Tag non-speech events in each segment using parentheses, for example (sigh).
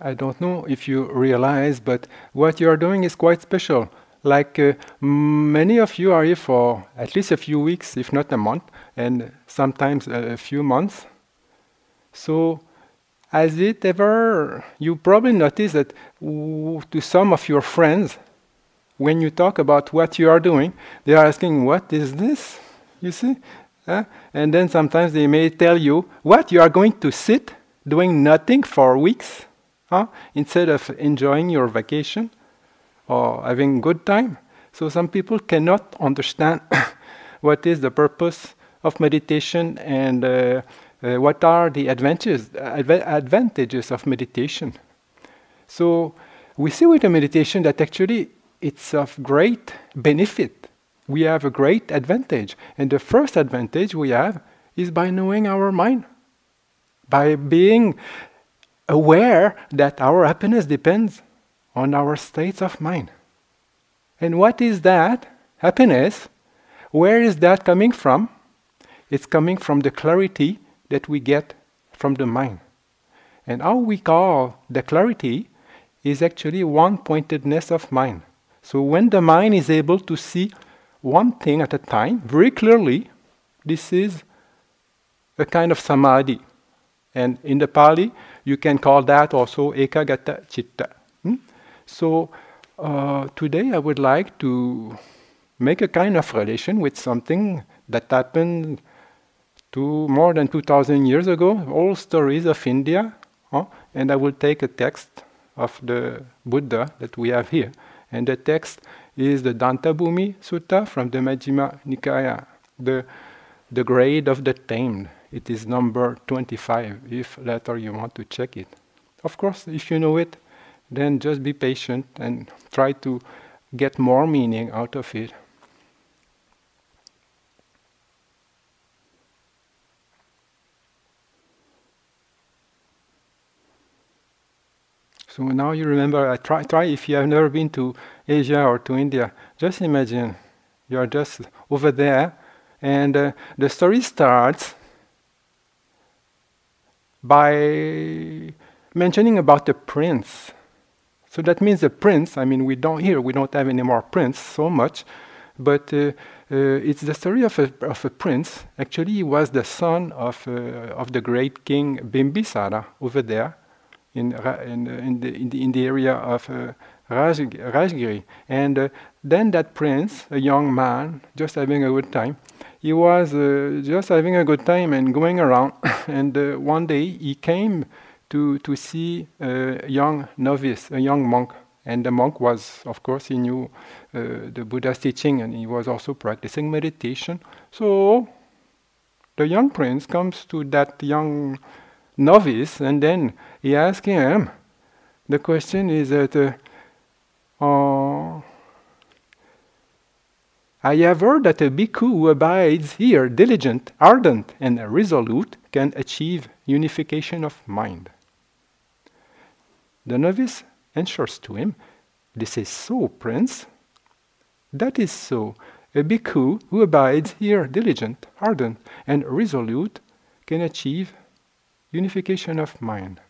I don't know if you realize, but what you are doing is quite special. Like uh, many of you are here for at least a few weeks, if not a month, and sometimes a few months. So, has it ever, you probably noticed that to some of your friends, when you talk about what you are doing, they are asking, What is this? You see? Uh, and then sometimes they may tell you, What? You are going to sit doing nothing for weeks huh? instead of enjoying your vacation or having good time? So some people cannot understand (coughs) what is the purpose of meditation and uh, uh, what are the advantages, adv- advantages of meditation. So we see with the meditation that actually it's of great benefit. We have a great advantage. And the first advantage we have is by knowing our mind, by being aware that our happiness depends on our states of mind. And what is that happiness? Where is that coming from? It's coming from the clarity that we get from the mind. And how we call the clarity is actually one pointedness of mind. So when the mind is able to see one thing at a time very clearly, this is a kind of samadhi. And in the Pali, you can call that also ekagata chitta. Hmm? So uh, today I would like to make a kind of relation with something that happened to more than 2000 years ago, all stories of India, huh? and I will take a text of the Buddha that we have here and the text is the Dantabhumi Sutta from the Majjhima Nikaya, the, the grade of the tamed. It is number 25, if later you want to check it. Of course, if you know it, then just be patient and try to get more meaning out of it. So now you remember, uh, try, try if you have never been to Asia or to India, just imagine you are just over there, and uh, the story starts by mentioning about the prince. So that means the prince, I mean, we don't here, we don't have any more prince so much, but uh, uh, it's the story of a, of a prince. Actually, he was the son of, uh, of the great king Bimbisara over there in, in, in, the, in, the, in the area of uh, Rajgiri. And uh, then that prince, a young man, just having a good time, he was uh, just having a good time and going around. (laughs) and uh, one day he came to, to see a young novice, a young monk. And the monk was, of course, he knew uh, the Buddha's teaching and he was also practicing meditation. So the young prince comes to that young novice and then he asked him, the question is that, uh, uh, I have heard that a bhikkhu who abides here, diligent, ardent, and resolute, can achieve unification of mind. The novice answers to him, This is so, prince. That is so. A bhikkhu who abides here, diligent, ardent, and resolute, can achieve unification of mind.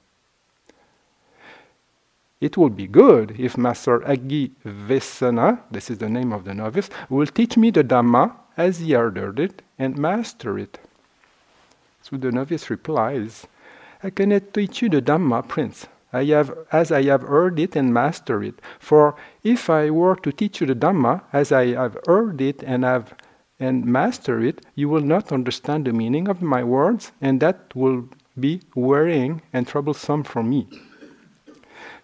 It would be good if Master Agi Vesana, this is the name of the novice, will teach me the Dhamma as he ordered it and master it. So the novice replies, I cannot teach you the Dhamma, Prince, I have, as I have heard it and mastered it. For if I were to teach you the Dhamma as I have heard it and have and master it, you will not understand the meaning of my words, and that will be wearying and troublesome for me.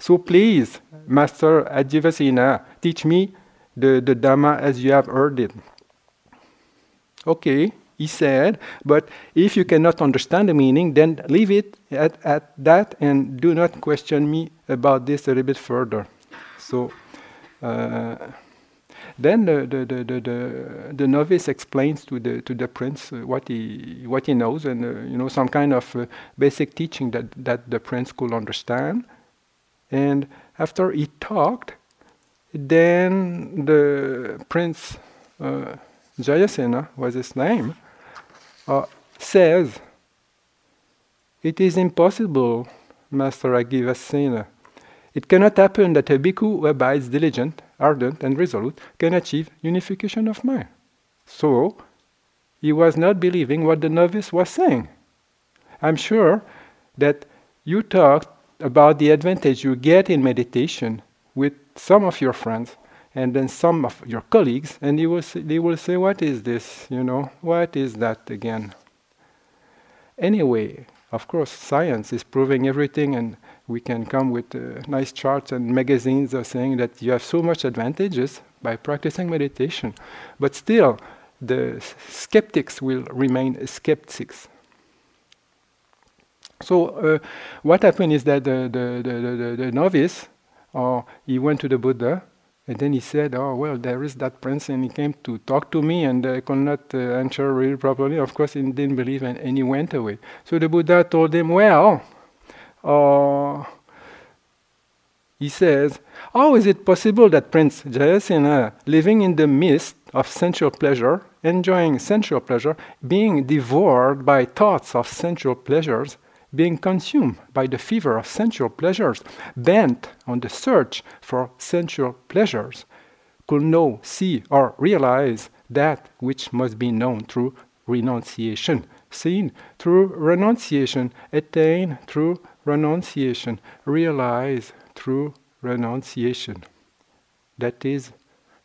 So please, Master Aggivessana, teach me the, the Dhamma as you have heard it. Okay, he said, but if you cannot understand the meaning, then leave it at, at that and do not question me about this a little bit further. So uh, then the, the, the, the, the, novice explains to the, to the prince uh, what, he, what he knows and uh, you know, some kind of uh, basic teaching that, that the prince could understand. And after he talked, then the prince uh, Jayasena was his name, uh, says, It is impossible, Master Aggivessana, it cannot happen that a bhikkhu who abides diligent, ardent, and resolute can achieve unification of mind. So, he was not believing what the novice was saying. I'm sure that you talked about the advantage you get in meditation with some of your friends and then some of your colleagues, and you will say, they will say, What is this? You know, what is that again? Anyway, of course, science is proving everything, and we can come with uh, nice charts and magazines are saying that you have so much advantages by practicing meditation. But still, the skeptics will remain skeptics. So, uh, what happened is that the, the, the, the, the novice, or uh, he went to the Buddha and then he said, "Oh well, there is that prince, and he came to talk to me, and I could not uh, answer really properly. Of course, he didn't believe, and, and, he went away." So the Buddha told him, "Well, uh, he says, how is it possible that Prince Jayasena, living in the midst of sensual pleasure, enjoying sensual pleasure, being devoured by thoughts of sensual pleasures, being consumed by the fever of sensual pleasures, bent on the search for sensual pleasures, could know, see, or realize that which must be known through renunciation, seen through renunciation, attain through renunciation, realize through renunciation. That is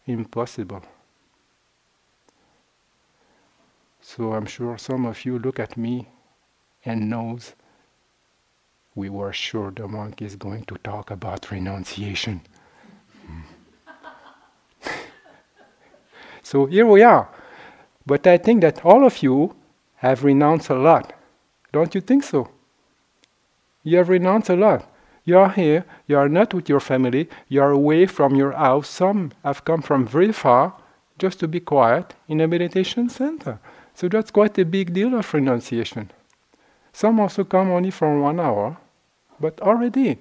impossible. So I'm sure some of you look at me and knows we were sure the monk is going to talk about renunciation. (laughs) so here we are. But I think that all of you have renounced a lot. Don't you think so? You have renounced a lot. You are here, you are not with your family, you are away from your house. Some have come from very far just to be quiet in a meditation center. So that's quite a big deal of renunciation. Some also come only for one hour but already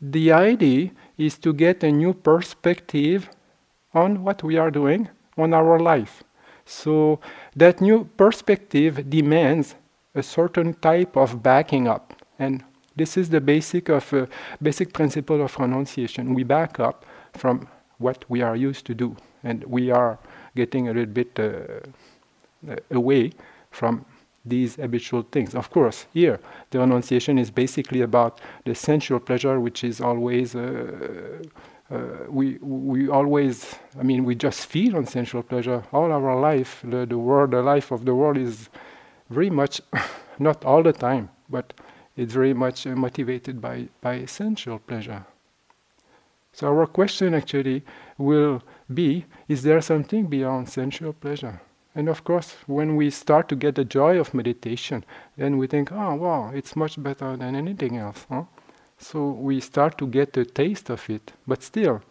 the idea is to get a new perspective on what we are doing, on our life. So that new perspective demands a certain type of backing up, and this is the basic of uh, basic principle of renunciation. We back up from what we are used to do, and we are getting a little bit uh, away from these habitual things. Of course, here the renunciation is basically about the sensual pleasure, which is always uh, uh, we we always I mean we just feel on sensual pleasure all our life. The the world, the life of the world is very much (laughs) not all the time, but it's very much uh, motivated by by sensual pleasure. So our question actually will be: Is there something beyond sensual pleasure? And of course, when we start to get the joy of meditation, then we think, oh, wow, it's much better than anything else. Huh? So we start to get the taste of it. But still,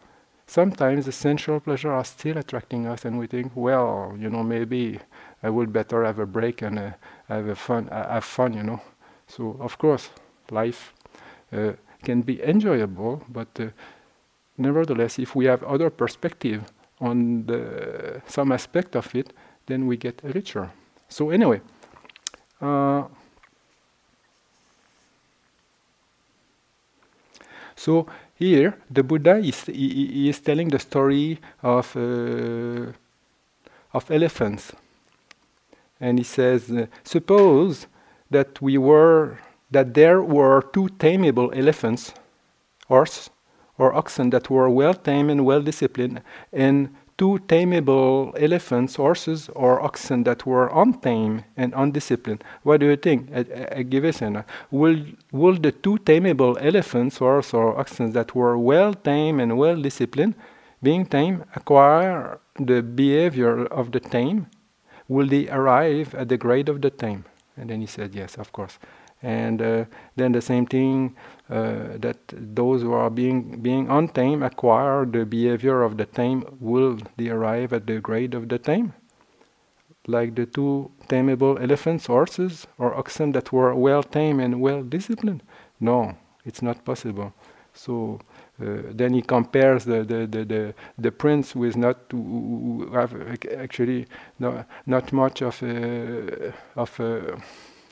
sometimes the sensual pleasure are still attracting us, and we think, well, you know, maybe I would better have a break and uh, have a fun, uh, have fun, you know. So of course, life uh, can be enjoyable, but uh, nevertheless, if we have other perspective on the, some aspect of it, then we get richer. So anyway, uh, so here the Buddha is he, is telling the story of uh, of elephants, and he says, uh, suppose that we were that there were two tameable elephants, horse or oxen that were well tamed and well disciplined, and two tameable elephants, horses, or oxen that were untamed and undisciplined. What do you think? Aggivessana. Will, will the two tameable elephants, horses, or oxen that were well tamed and well disciplined, being tame, acquire the behavior of the tame? Will they arrive at the grade of the tame? And then he said, Yes, of course. And uh, then the same thing Uh, that those who are being being untamed acquire the behavior of the tame. Will they arrive at the grade of the tame? Like the two tameable elephants, horses, or oxen that were well tamed and well disciplined? No, it's not possible. So uh, then he compares the, the, the, the, the prince with not who have actually no, not much of a, of a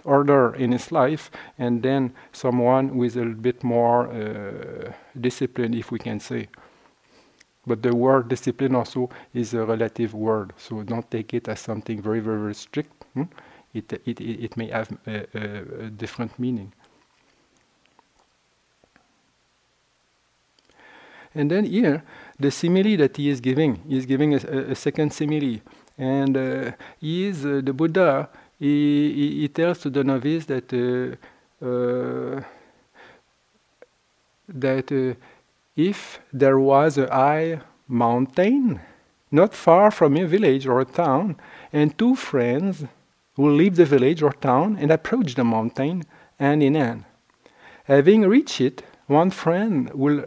order in his life, and then someone with a little bit more uh, discipline, if we can say. But the word discipline also is a relative word, so don't take it as something very, very, very strict. Hmm? It, it, it, may have a, a, a different meaning. And then here, the simile that he is giving, he is giving a, a second simile. And uh, he is uh, the Buddha, he, he, he, tells to the novice that uh, uh that uh, if there was a high mountain not far from a village or a town, and two friends will leave the village or town and approach the mountain hand in hand. Having reached it, one friend will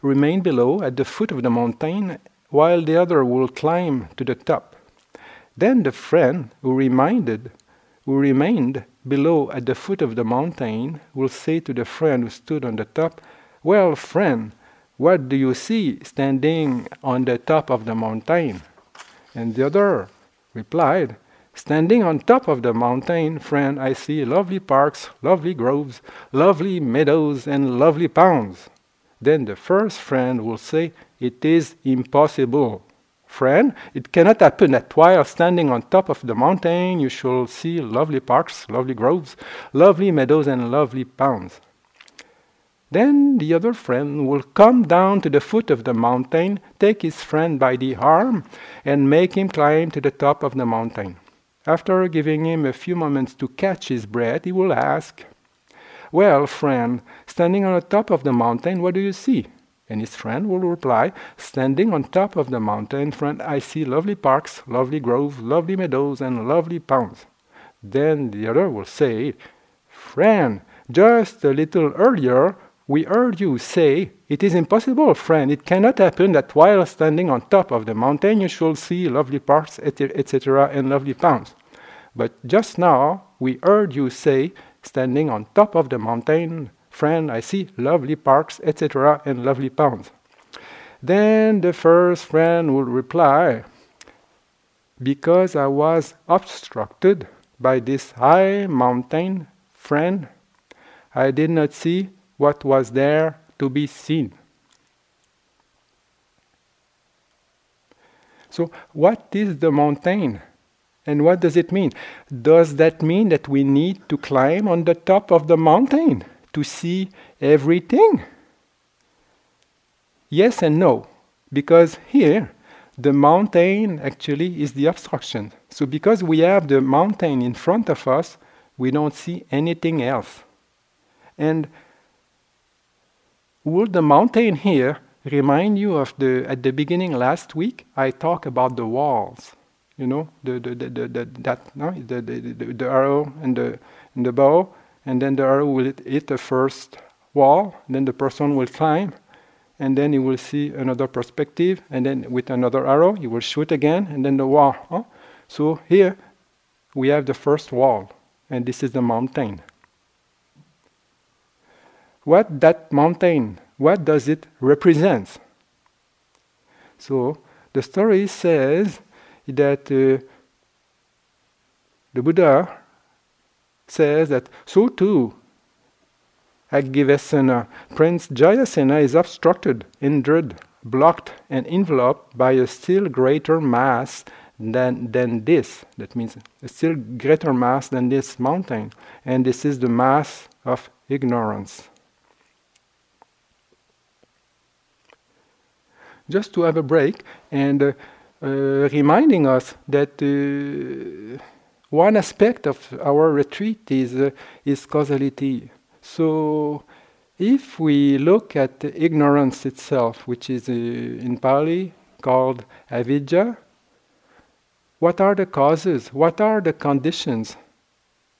remain below at the foot of the mountain while the other will climb to the top. Then the friend who reminded who remained below at the foot of the mountain will say to the friend who stood on the top, Well, friend, what do you see standing on the top of the mountain? And the other replied, Standing on top of the mountain, friend, I see lovely parks, lovely groves, lovely meadows, and lovely ponds. Then the first friend will say, It is impossible. Friend, it cannot happen that while standing on top of the mountain you shall see lovely parks, lovely groves, lovely meadows, and lovely ponds. Then the other friend will come down to the foot of the mountain, take his friend by the arm, and make him climb to the top of the mountain. After giving him a few moments to catch his breath, he will ask, Well, friend, standing on the top of the mountain, what do you see? And his friend will reply, Standing on top of the mountain, friend, I see lovely parks, lovely groves, lovely meadows, and lovely ponds. Then the other will say, Friend, just a little earlier we heard you say, It is impossible, friend, it cannot happen that while standing on top of the mountain you shall see lovely parks, etc., and lovely ponds. But just now we heard you say, Standing on top of the mountain, friend, I see lovely parks, etc., and lovely ponds. Then the first friend will reply, Because I was obstructed by this high mountain, friend, I did not see what was there to be seen. So, what is the mountain? And what does it mean? Does that mean that we need to climb on the top of the mountain to see everything? Yes and no. Because here, the mountain actually is the obstruction. So, because we have the mountain in front of us, we don't see anything else. And would the mountain here remind you of the at the beginning last week I talked about the walls? You know, the, the, the, the, the that no the, the, the, the arrow and the and the bow, and then the arrow will hit the first wall, then the person will climb, and then he will see another perspective, and then with another arrow he will shoot again, and then the wall. Huh? So here we have the first wall, and this is the mountain what that mountain, what does it represent? So the story says that uh, the Buddha says that so too Aggivessana, Prince Jayasena is obstructed, hindered, blocked, and enveloped by a still greater mass than, than this. That means a still greater mass than this mountain. And this is the mass of ignorance. just to have a break and uh, uh, reminding us that uh, one aspect of our retreat is, uh, is causality. So, if we look at ignorance itself, which is uh, in Pali called avidya, what are the causes? What are the conditions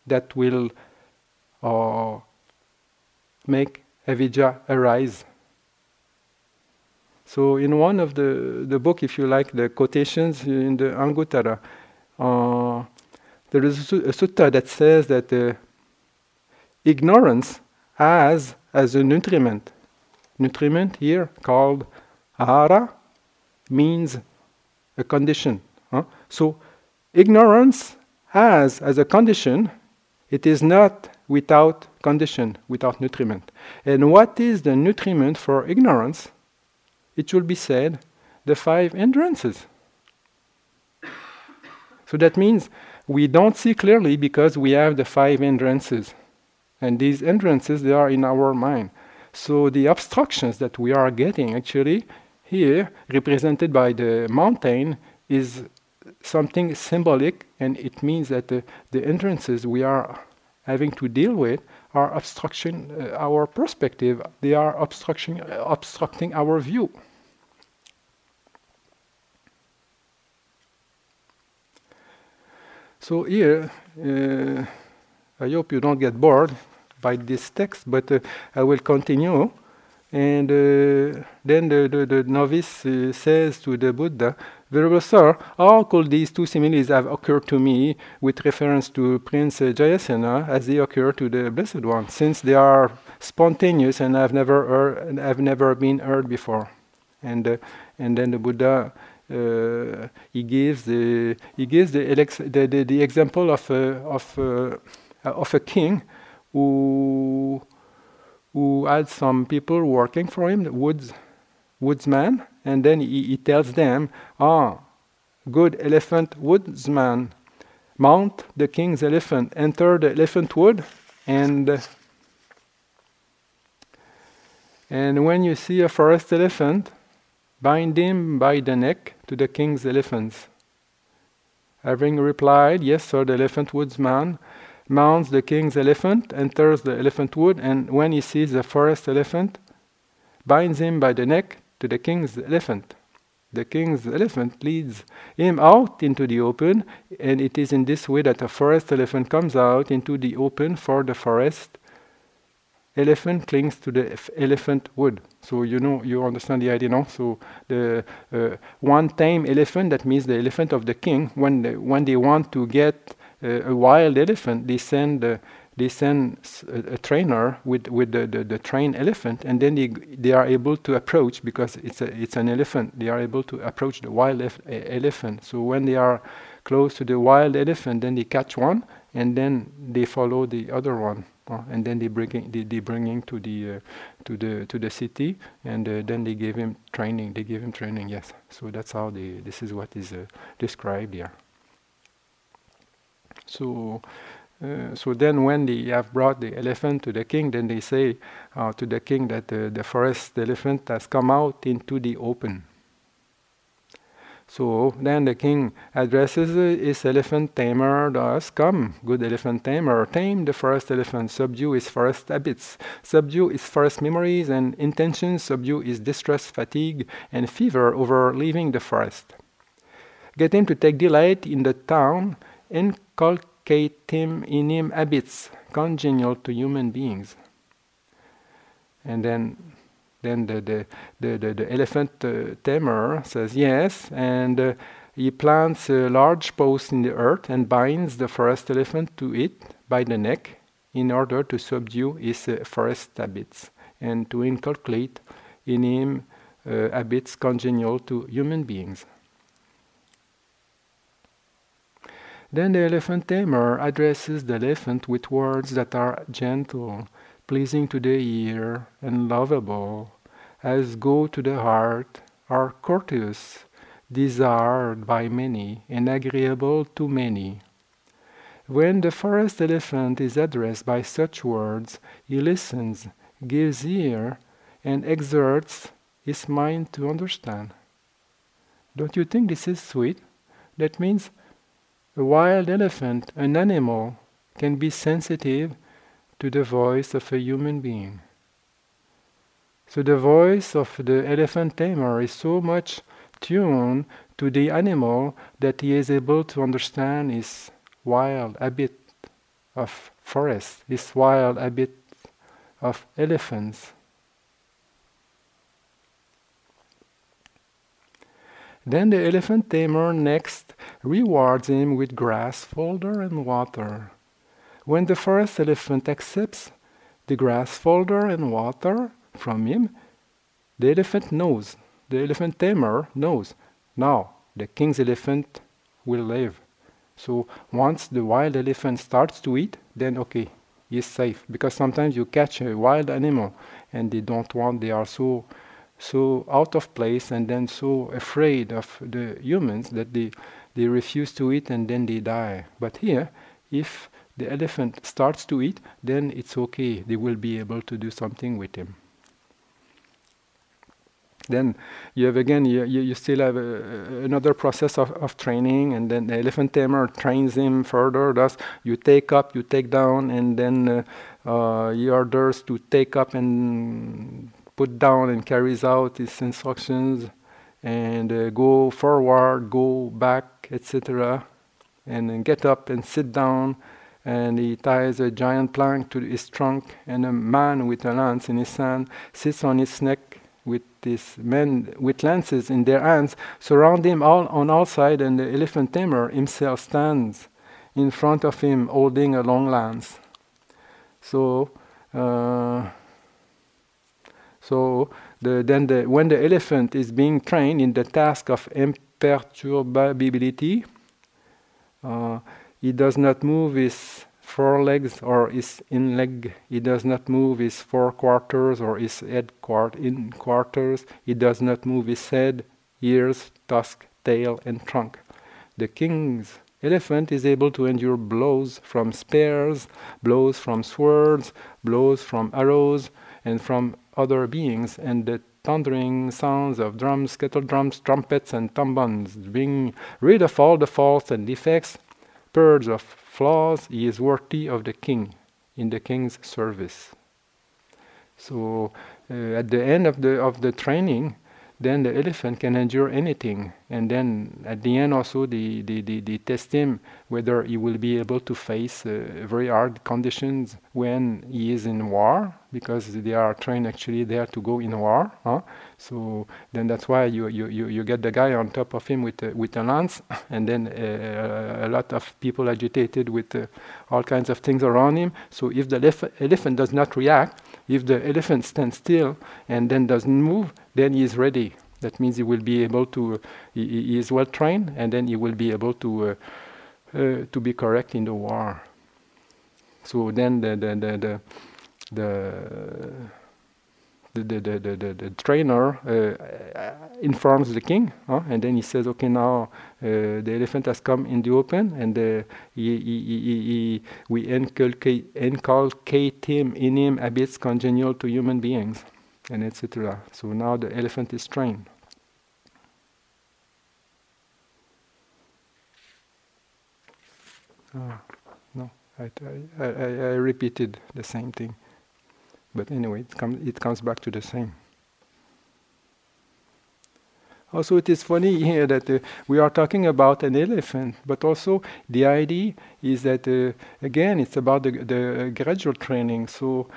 that will uh, make avidya arise? So in one of the, the book, if you like, the quotations in the Anguttara, uh, there is a sutta that says that uh, ignorance has as a nutriment. Nutriment here called ahara means a condition. Huh? So ignorance has as a condition It is not without condition, without nutriment. And what is the nutriment for ignorance? It will be said the five hindrances. So that means we don't see clearly because we have the five hindrances. And these hindrances, they are in our mind. So the obstructions that we are getting actually here, represented by the mountain, is something symbolic, and it means that the, the hindrances we are having to deal with are obstruction uh, our perspective. They are obstruction, uh, obstructing our view. So here, uh, I hope you don't get bored by this text, but uh, I will continue. And uh, then the, the, the novice says to the Buddha, Venerable Sir, how could these two similes have occurred to me with reference to Prince Jayasena as they occur to the Blessed One, since they are spontaneous and have never, heard, have never been heard before? And, uh, and then the Buddha Uh, he gives the he gives the, the, the, the example of a, of a, of a king who who had some people working for him, woods woodsman, and then he, he tells them, ah, good elephant woodsman, mount the king's elephant, enter the elephant wood, and and when you see a forest elephant, bind him by the neck to the king's elephants. Having replied, Yes, sir, the elephant woodsman mounts the king's elephant, enters the elephant wood, and when he sees the forest elephant, binds him by the neck to the king's elephant. The king's elephant leads him out into the open, and it is in this way that a forest elephant comes out into the open for the forest elephant clings to the elephant wood. So you know, you understand the idea, no? So the uh, one tame elephant, that means the elephant of the king, when they, when they want to get uh, a wild elephant, they send uh, they send a, a, trainer with with the, the, the, trained elephant, and then they they are able to approach because it's a it's an elephant. They are able to approach the wild elephant. So when they are close to the wild elephant, then they catch one, and then they follow the other one. Uh, and then they bring they, they bring him to the uh, to the to the city, and uh, then they gave him training. They gave him training. Yes, so that's how they. This is what is uh, described here. So. Uh, so then, when they have brought the elephant to the king, then they say uh, to the king that the forest elephant has come out into the open. So then the king addresses his elephant tamer thus Come, good elephant tamer, tame the forest elephant, subdue his forest habits, subdue his forest memories and intentions, subdue his distress, fatigue, and fever over leaving the forest. Get him to take delight in the town, inculcate him in him habits congenial to human beings. And then then the, the, the, the, elephant uh, tamer says yes, and uh, he plants a large post in the earth and binds the forest elephant to it by the neck in order to subdue his uh, forest habits and to inculcate in him habits congenial to human beings. Then the elephant tamer addresses the elephant with words that are gentle, pleasing to the ear, and lovable, as go to the heart, are courteous, desired by many, and agreeable to many. When the forest elephant is addressed by such words, he listens, gives ear, and exerts his mind to understand. Don't you think this is sweet? That means a wild elephant, an animal, can be sensitive to the voice of a human being. So the voice of the elephant tamer is so much tuned to the animal that he is able to understand his wild habit of forest, his wild habit of elephants. Then the elephant tamer next rewards him with grass, folder, and water. When the forest elephant accepts the grass folder and water, from him, the elephant knows, the elephant tamer knows, now the king's elephant will live. So once the wild elephant starts to eat, then okay, he's safe. Because sometimes you catch a wild animal and they don't want, they are so so out of place and then so afraid of the humans that they they refuse to eat and then they die. But here, if the elephant starts to eat, then it's okay. They will be able to do something with him. Then you have again, you, you, you still have uh, another process of, of training, and then the elephant tamer trains him further. Thus, you take up, you take down, and then uh, uh, he orders to take up and put down and carries out his instructions, and uh, go forward, go back, etc. And then get up and sit down and he ties a giant plank to his trunk, and a man with a lance in his hand sits on his neck with these men with lances in their hands, surround him all on all sides, and the elephant tamer himself stands in front of him holding a long lance. So, uh, so the, then the, when the elephant is being trained in the task of imperturbability, uh, he does not move his forelegs or his in leg. He does not move his four quarters or his head quart in quarters. He does not move his head, ears, tusk, tail, and trunk. The king's elephant is able to endure blows from spears, blows from swords, blows from arrows, and from other beings, and the thundering sounds of drums, kettle drums, trumpets, and trombones, being rid of all the faults and defects purge of flaws, he is worthy of the king in the king's service. So uh, at the end of the of the training, then the elephant can endure anything. And then at the end also they, they, they, they test him whether he will be able to face uh, very hard conditions when he is in war, because they are trained actually there to go in war. Huh? So then that's why you, you, you, you get the guy on top of him with, with a lance, (laughs) and then uh, a lot of people agitated with uh, all kinds of things around him. So if the elef- elephant does not react, if the elephant stands still and then doesn't move, then he is ready. That means he will be able to, he, he is well trained, and then he will be able to, uh, uh, to be correct in the war. So then the, the, the, the, the the, the, the, the, the trainer uh, informs the king, huh? and then he says, okay, now uh, the elephant has come in the open, and uh, he, he, he, we inculcate, inculcate him in him habits congenial to human beings, and etc. So now the elephant is trained. Oh, no, I, I, I, I repeated the same thing. But anyway, it, com- it comes back to the same. Also, it is funny (laughs) here that uh, we are talking about an elephant, but also the idea is that, uh, again, it's about the, the gradual training. So,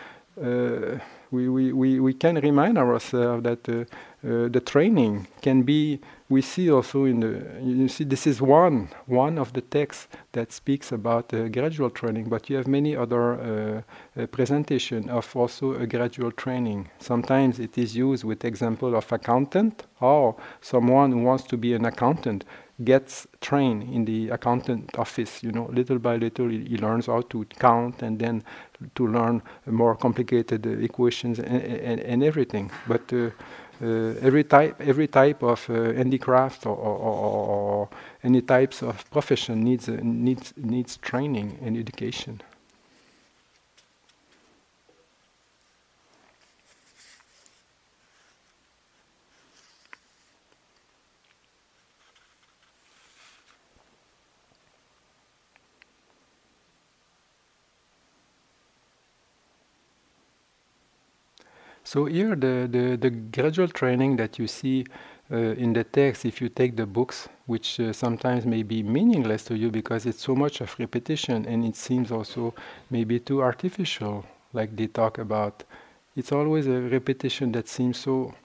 uh, we, we, we, we can remind ourselves that uh, uh, the training can be we see also in the you see this is one one of the texts that speaks about uh, gradual training but you have many other uh, uh, presentation of also a gradual training. Sometimes it is used with example of accountant or someone who wants to be an accountant gets trained in the accountant office you know little by little he, learns how to count and then to learn more complicated uh, equations and, and, and everything. But uh, every type every type of uh, handicraft or, or, or, or, any types of profession needs uh, needs needs training and education. So here, the, the, the gradual training that you see uh, in the text, if you take the books, which uh, sometimes may be meaningless to you because it's so much of repetition and it seems also maybe too artificial, like they talk about. It's always a repetition that seems so.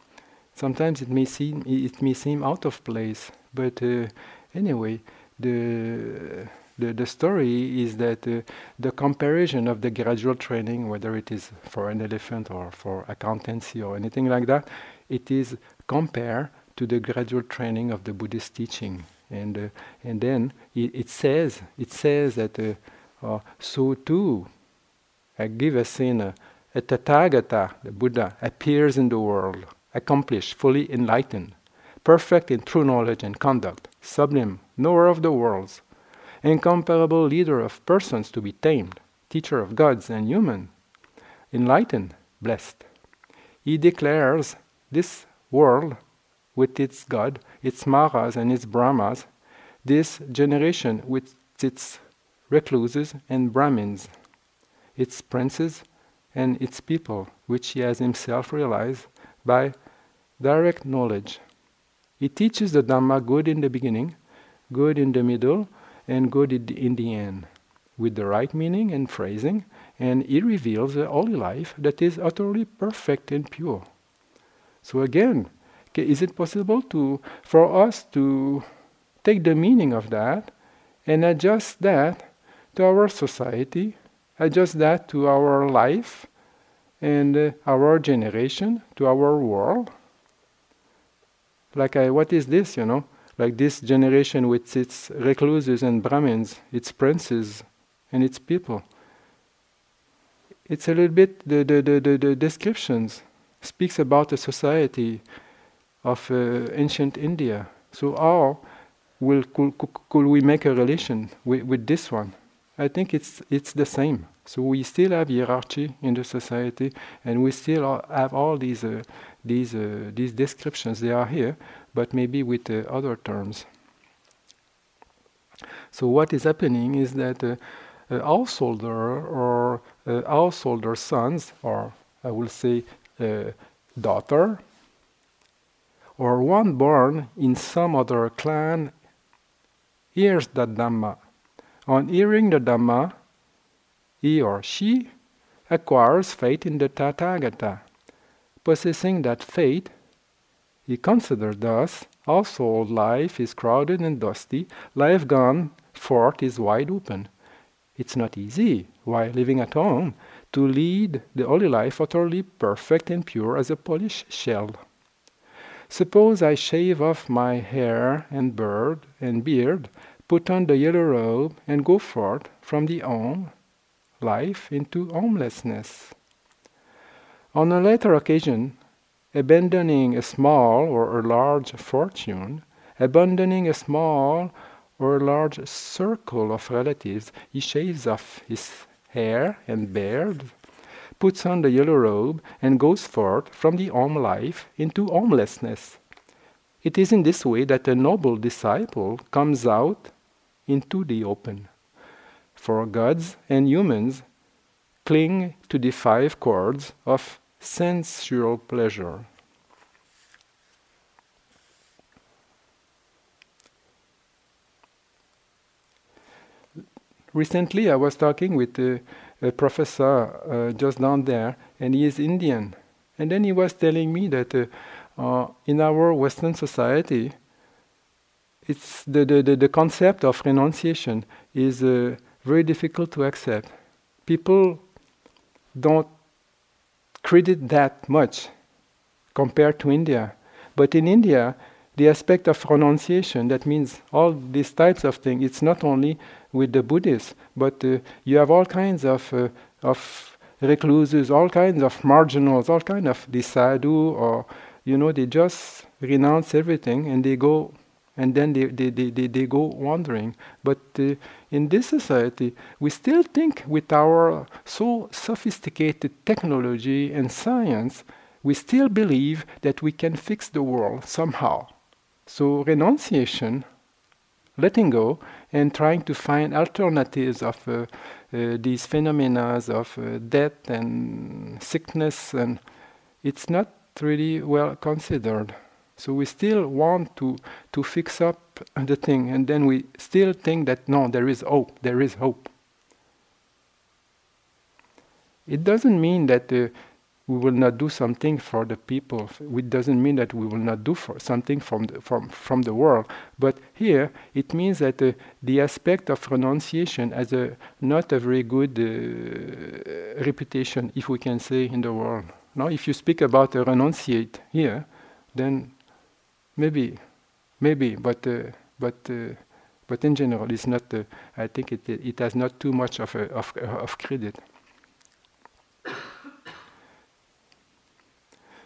Sometimes it may seem it may seem out of place, but uh, anyway, the the, the story is that uh, the comparison of the gradual training, whether it is for an elephant or for accountancy or anything like that, it is compared to the gradual training of the Buddhist teaching. And, uh, and then it, it, says, it says that uh, uh, so too, Aggivessana, a Tathagata, the Buddha, appears in the world, accomplished, fully enlightened, perfect in true knowledge and conduct, sublime, knower of the worlds, incomparable leader of persons to be tamed, teacher of gods and human, enlightened, blessed. He declares this world with its God, its Maras and its Brahmas, this generation with its recluses and Brahmins, its princes and its people, which he has himself realized by direct knowledge. He teaches the Dhamma good in the beginning, good in the middle, and good in the end, with the right meaning and phrasing, and he reveals a holy life that is utterly perfect and pure. So again, is it possible to for us to take the meaning of that and adjust that to our society, adjust that to our life and uh, our generation, to our world? Like, I, what is this, you know? Like this generation with its recluses and Brahmins, its princes and its people. It's a little bit the, the, the, the, the descriptions speaks about a society of uh, ancient India. So how will could, could we make a relation with, with this one? I think it's it's the same. So we still have hierarchy in the society, and we still have all these uh, these uh, these descriptions. They are here, but maybe with uh, other terms. So what is happening is that uh, a householder or uh, householder sons, or I will say uh, daughter, or one born in some other clan hears the Dhamma. On hearing the Dhamma, he or she acquires faith in the Tathagata. Possessing that faith, he considered thus household life is crowded and dusty, life gone forth is wide open. It's not easy, while living at home, to lead the holy life utterly perfect and pure as a polished shell. Suppose I shave off my hair and beard and beard, put on the yellow robe, and go forth from the home life into homelessness. On a later occasion, abandoning a small or a large fortune, abandoning a small or a large circle of relatives, he shaves off his hair and beard puts on the yellow robe, and goes forth from the home life into homelessness. It is in this way that a noble disciple comes out into the open. For gods and humans cling to the five cords of sensual pleasure. Recently, I was talking with uh, a professor uh, just down there, and he is Indian. And then he was telling me that uh, uh, in our Western society, it's the, the, the, the concept of renunciation is uh, very difficult to accept. People don't credit that much compared to India. But in India, the aspect of renunciation, that means all these types of things, it's not only with the Buddhists, but uh, you have all kinds of, uh, of recluses, all kinds of marginals, all kinds of the sadhu, or, you know, they just renounce everything and they go, and then they, they, they, they, they go wandering. But uh, in this society, we still think with our so sophisticated technology and science, we still believe that we can fix the world somehow. So renunciation, letting go, and trying to find alternatives of uh, uh, these phenomena of uh, death and sickness, and it's not really well considered. So we still want to to fix up the thing, and then we still think that no, there is hope. There is hope. It doesn't mean that uh, we will not do something for the people. It doesn't mean that we will not do for something from the, from, from the world. But here, it means that uh, the aspect of renunciation has a not a very good uh, reputation, if we can say, in the world. Now, if you speak about a renunciate here, then maybe, maybe, but uh, but uh, but in general, it's not. Uh, I think it it has not too much of a, of of credit.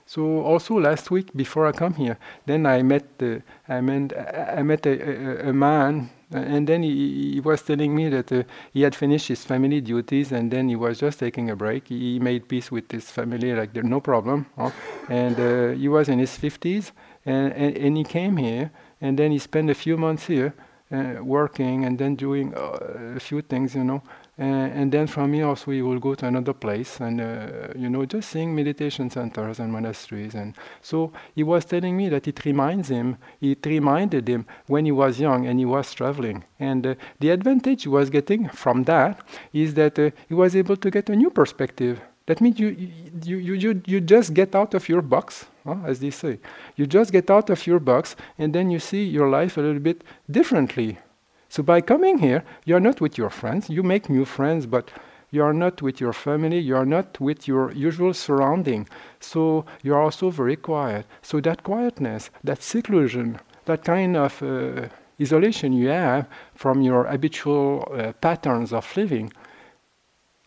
So also last week before I come here, then I met uh, I met I met a, a, a man, and then he, he, was telling me that uh, he had finished his family duties, and then he was just taking a break. He made peace with his family, like no problem, huh? and uh, he was in his fifties, and, and and he came here, and then he spent a few months here, uh, working, and then doing uh, a few things, you know. Uh, and then from here also we will go to another place and uh, you know just seeing meditation centers and monasteries and so he was telling me that it reminds him it reminded him when he was young and he was traveling. And uh, the advantage he was getting from that is that uh, he was able to get a new perspective. That means you you, you, you, you just get out of your box huh, as they say you just get out of your box and then you see your life a little bit differently so by coming here, you are not with your friends, you make new friends, but you are not with your family, you are not with your usual surrounding. So you are also very quiet. So that quietness, that seclusion, that kind of uh, isolation you have from your habitual uh, patterns of living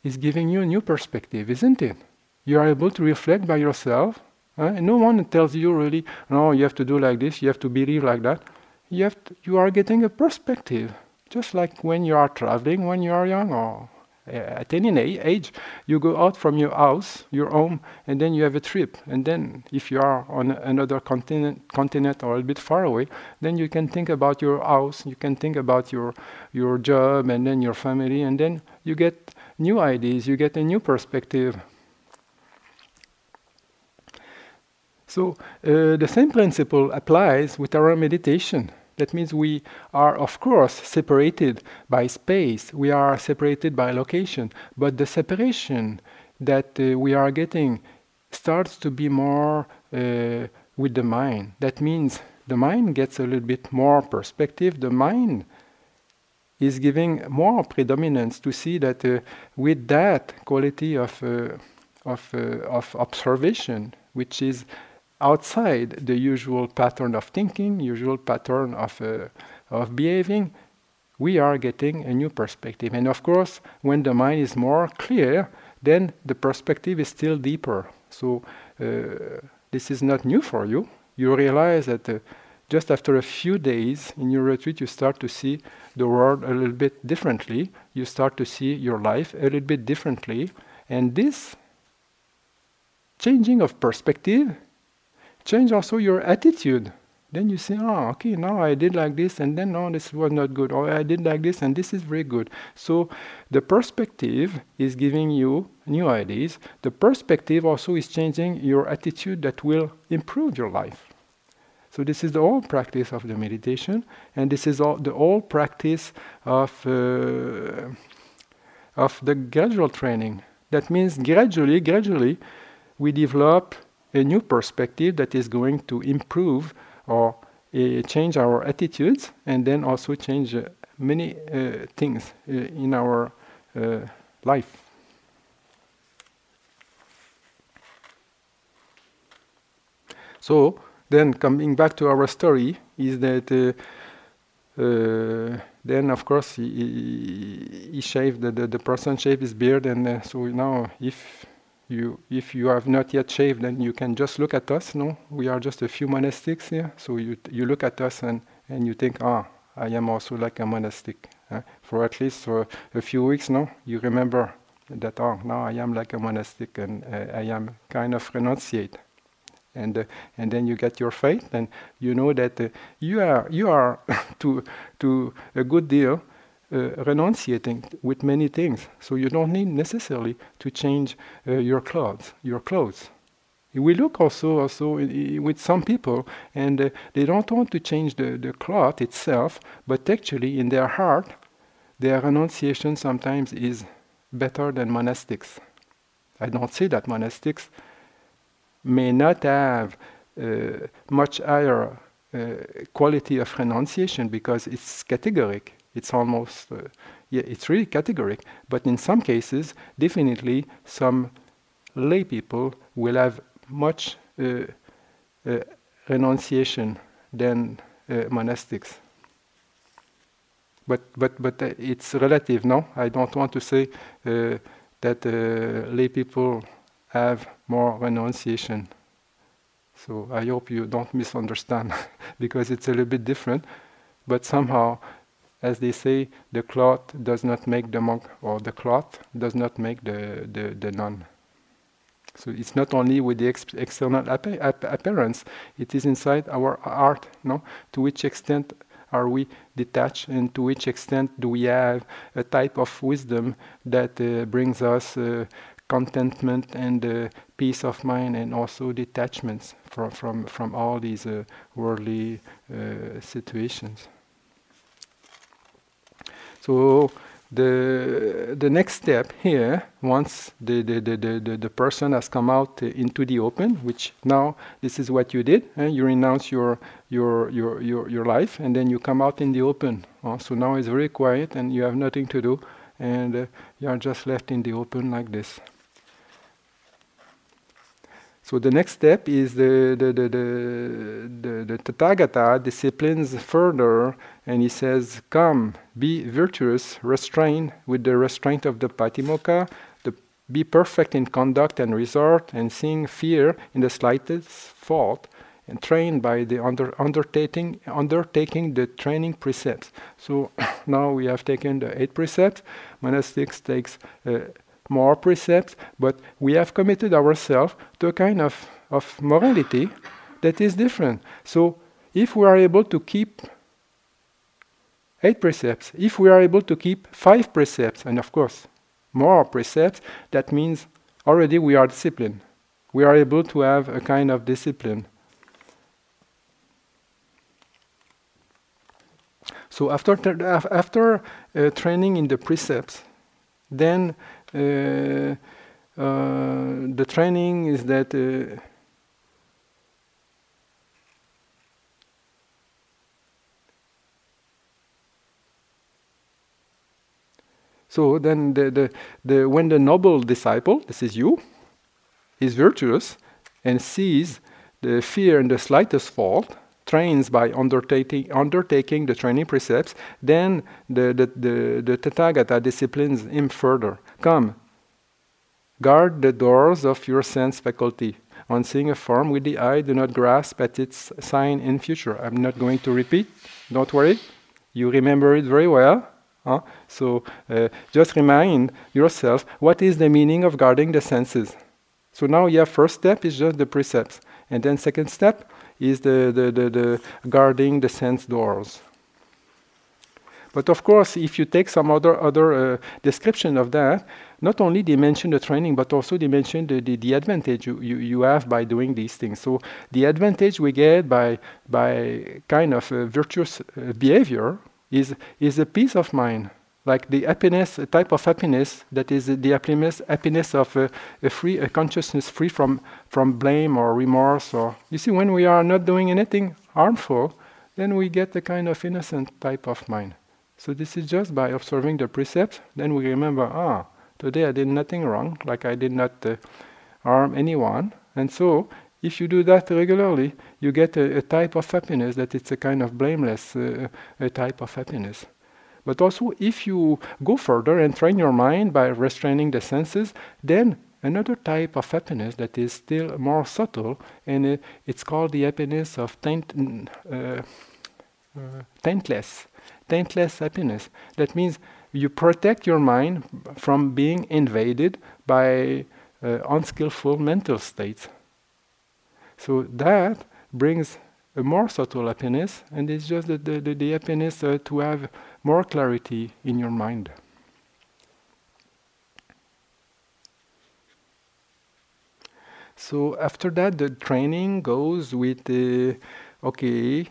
is giving you a new perspective, isn't it? You are able to reflect by yourself. Uh, no one tells you really, no, you have to do like this, you have to believe like that you, have to, you are getting a perspective. Just like when you are traveling when you are young or uh, at any age, you go out from your house, your home, and then you have a trip. And then, if you are on another continent, continent or a bit far away, then you can think about your house, you can think about your your job, and then your family, and then you get new ideas, you get a new perspective. So uh, the same principle applies with our meditation. That means we are, of course, separated by space, we are separated by location, but the separation that uh, we are getting starts to be more uh, with the mind. That means the mind gets a little bit more perspective, the mind is giving more predominance to see that uh, with that quality of, uh, of, uh, of observation, which is outside the usual pattern of thinking, usual pattern of, uh, of behaving, we are getting a new perspective. And of course, when the mind is more clear, then the perspective is still deeper. So uh, this is not new for you. You realize that uh, just after a few days in your retreat, you start to see the world a little bit differently. You start to see your life a little bit differently. And this changing of perspective change also your attitude. Then you say, oh, okay, now I did like this, and then, no, this was not good. Or I did like this, and this is very good. So the perspective is giving you new ideas. The perspective also is changing your attitude that will improve your life. So this is the whole practice of the meditation, and this is all the whole practice of uh, of the gradual training. That means gradually, gradually, we develop a new perspective that is going to improve or uh, change our attitudes and then also change uh, many uh, things in our life. So then coming back to our story is that then of course he, he, he shaved the, the, the, person shaved his beard and so now if you, if you have not yet shaved, then you can just look at us. No, we are just a few monastics here. So you you look at us and and you think, ah, I am also like a monastic. Uh, for at least for a few weeks, no, you remember that. Oh, now I am like a monastic, and uh, I am kind of renunciate. And uh, and then you get your faith, and you know that uh, you are you are (laughs) to to a good deal renunciating with many things. So you don't need necessarily to change uh, your clothes. Your clothes. We look also also with some people, and uh, they don't want to change the, the cloth itself, but actually in their heart, their renunciation sometimes is better than monastics. I don't say that monastics may not have uh, much higher uh, quality of renunciation because it's categoric. It's almost, uh, yeah, it's really categoric. But in some cases, definitely, some lay people will have much uh, uh, renunciation than uh, monastics. but but but uh, it's relative. No, I don't want to say uh, that lay people have more renunciation. So I hope you don't misunderstand (laughs) because it's a little bit different. But somehow, as they say, the cloth does not make the monk, or the cloth does not make the, the, the nun. So it's not only with the ex- external appearance, it is inside our heart. No? To which extent are we detached, and to which extent do we have a type of wisdom that uh, brings us uh, contentment and uh, peace of mind and also detachments from from from all these uh, worldly uh, situations. So the the next step here, once the the, the, the, the person has come out into the open, which now this is what you did, eh? you renounce your your your your your life, and then you come out in the open. Uh, so now it's very quiet, and you have nothing to do, and uh, you are just left in the open like this. So the next step is the, the, the, the, the, Tathagata disciplines further and he says, Come, be virtuous, restrain with the restraint of the Patimokkha, the, be perfect in conduct and resort, and seeing fear in the slightest fault, and train by the under, undertaking, undertaking the training precepts. So (coughs) now we have taken the eight precepts. Monastics takes uh, more precepts, but we have committed ourselves to a kind of, of morality that is different. So, if we are able to keep eight precepts, if we are able to keep five precepts, and of course, more precepts, that means already we are disciplined. We are able to have a kind of discipline. So after after uh, training in the precepts, then the training is that uh, So then, the, the, the, when the noble disciple, this is you, is virtuous and sees the fear in the slightest fault, trains by undertaking, undertaking the training precepts, then the, the, the, the Tathagata disciplines him further. Come, guard the doors of your sense faculty. On seeing a form with the eye, do not grasp at its sign in future. I'm not going to repeat, don't worry. You remember it very well. Huh? So uh, just remind yourself what is the meaning of guarding the senses. So now your first step is just the precepts. And then second step is the, the, the, the guarding the sense doors. But of course, if you take some other other uh, description of that, not only they mention the training, but also they mention the, the, the, advantage you, you, you have by doing these things. So the advantage we get by by kind of virtuous uh, behavior is is a peace of mind, like the happiness, a type of happiness that is the happiness happiness of a, a free a consciousness free from from blame or remorse. Or you see, when we are not doing anything harmful, then we get a kind of innocent type of mind. So this is just by observing the precepts, then we remember, ah, today I did nothing wrong, like I did not uh, harm anyone. And so, if you do that regularly, you get a, a type of happiness that it's a kind of blameless uh, a type of happiness. But also, if you go further and train your mind by restraining the senses, then another type of happiness that is still more subtle, and uh, it's called the happiness of taint, uh, uh, taintless taintless happiness. That means you protect your mind from being invaded by uh, unskillful mental states. So that brings a more subtle happiness, and it's just the, the, the happiness uh, to have more clarity in your mind. So after that, the training goes with the okay,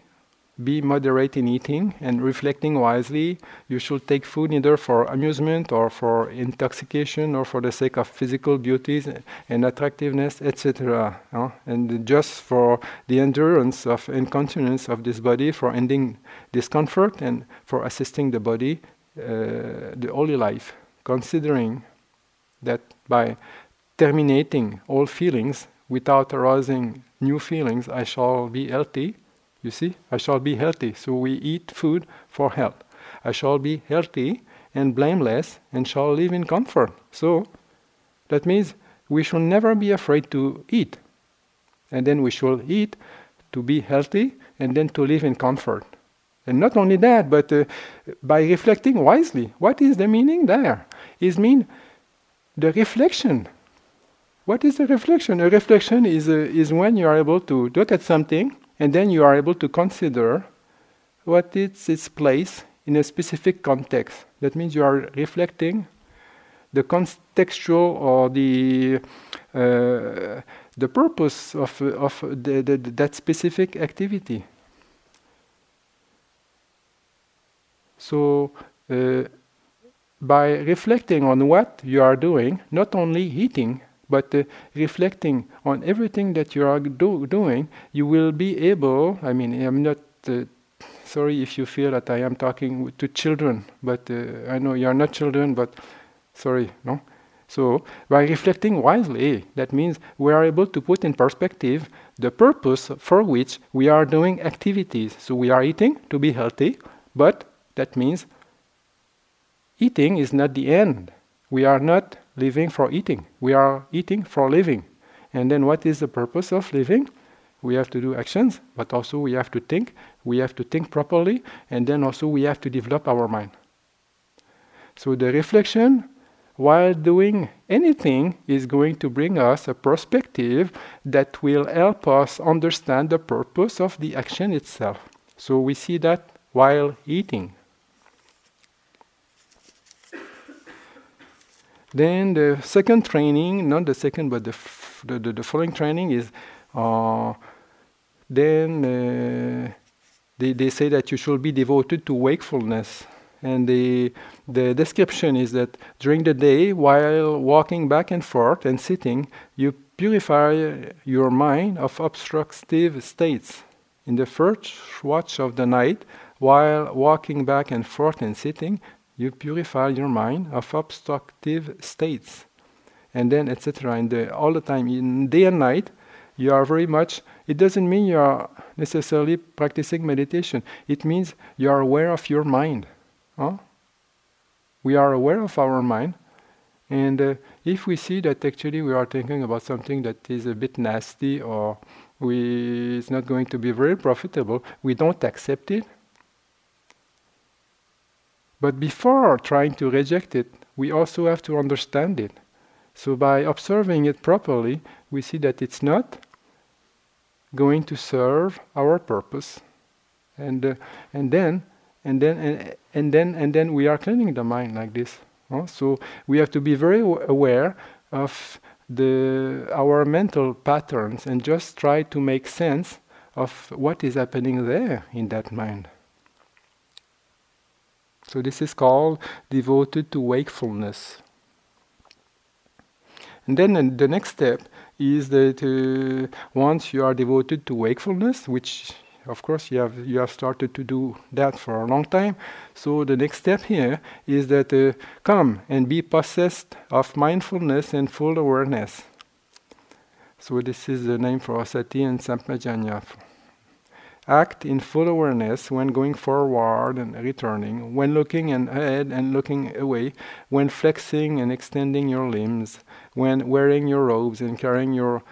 be moderate in eating and reflecting wisely. You should take food neither for amusement or for intoxication or for the sake of physical beauties and attractiveness, etc. Uh, and just for the endurance of incontinence of this body, for ending discomfort and for assisting the body, uh, the holy life, considering that by terminating all feelings without arousing new feelings, I shall be healthy you see, I shall be healthy. So we eat food for health. I shall be healthy and blameless and shall live in comfort. So that means we should never be afraid to eat. And then we should eat to be healthy and then to live in comfort. And not only that, but uh, by reflecting wisely, what is the meaning there? Is mean the reflection. What is the reflection? A reflection is, uh, is when you are able to look at something and then you are able to consider what is its place in a specific context. That means you are reflecting the contextual or the uh, the purpose of of the, the, that specific activity. So. Uh, by reflecting on what you are doing, not only eating, but uh, reflecting on everything that you are do- doing, you will be able. I mean, I'm not uh, sorry if you feel that I am talking to children, but uh, I know you are not children, but sorry, no? So, by reflecting wisely, that means we are able to put in perspective the purpose for which we are doing activities. So, we are eating to be healthy, but that means eating is not the end. We are not living for eating, we are eating for living. And then, what is the purpose of living? We have to do actions, but also we have to think. We have to think properly, and then also we have to develop our mind. So, the reflection while doing anything is going to bring us a perspective that will help us understand the purpose of the action itself. So we see that while eating. Then the second training, not the second, but the, the, the, the, following training is uh, then uh, they, they say that you should be devoted to wakefulness. And the, the description is that during the day, while walking back and forth and sitting, you purify your mind of obstructive states. In the first watch of the night, while walking back and forth and sitting, you purify your mind of obstructive states. And then, etc. And the, all the time, in day and night, you are very much, it doesn't mean you are necessarily practicing meditation. It means you are aware of your mind. Huh? We are aware of our mind. And uh, if we see that actually we are thinking about something that is a bit nasty or we, it's not going to be very profitable, we don't accept it but before trying to reject it, we also have to understand it. So by observing it properly, we see that it's not going to serve our purpose. And uh, and then and then and, and then and then we are cleaning the mind like this. Uh, so we have to be very aware of the our mental patterns and just try to make sense of what is happening there in that mind. So this is called devoted to wakefulness. And then uh, the next step is that uh, once you are devoted to wakefulness, which of course you have you have started to do that for a long time. So the next step here is that uh, come and be possessed of mindfulness and full awareness. So this is the name for Sati and Sampajanya. Act in full awareness when going forward and returning, when looking ahead and looking away, when flexing and extending your limbs, when wearing your robes and carrying your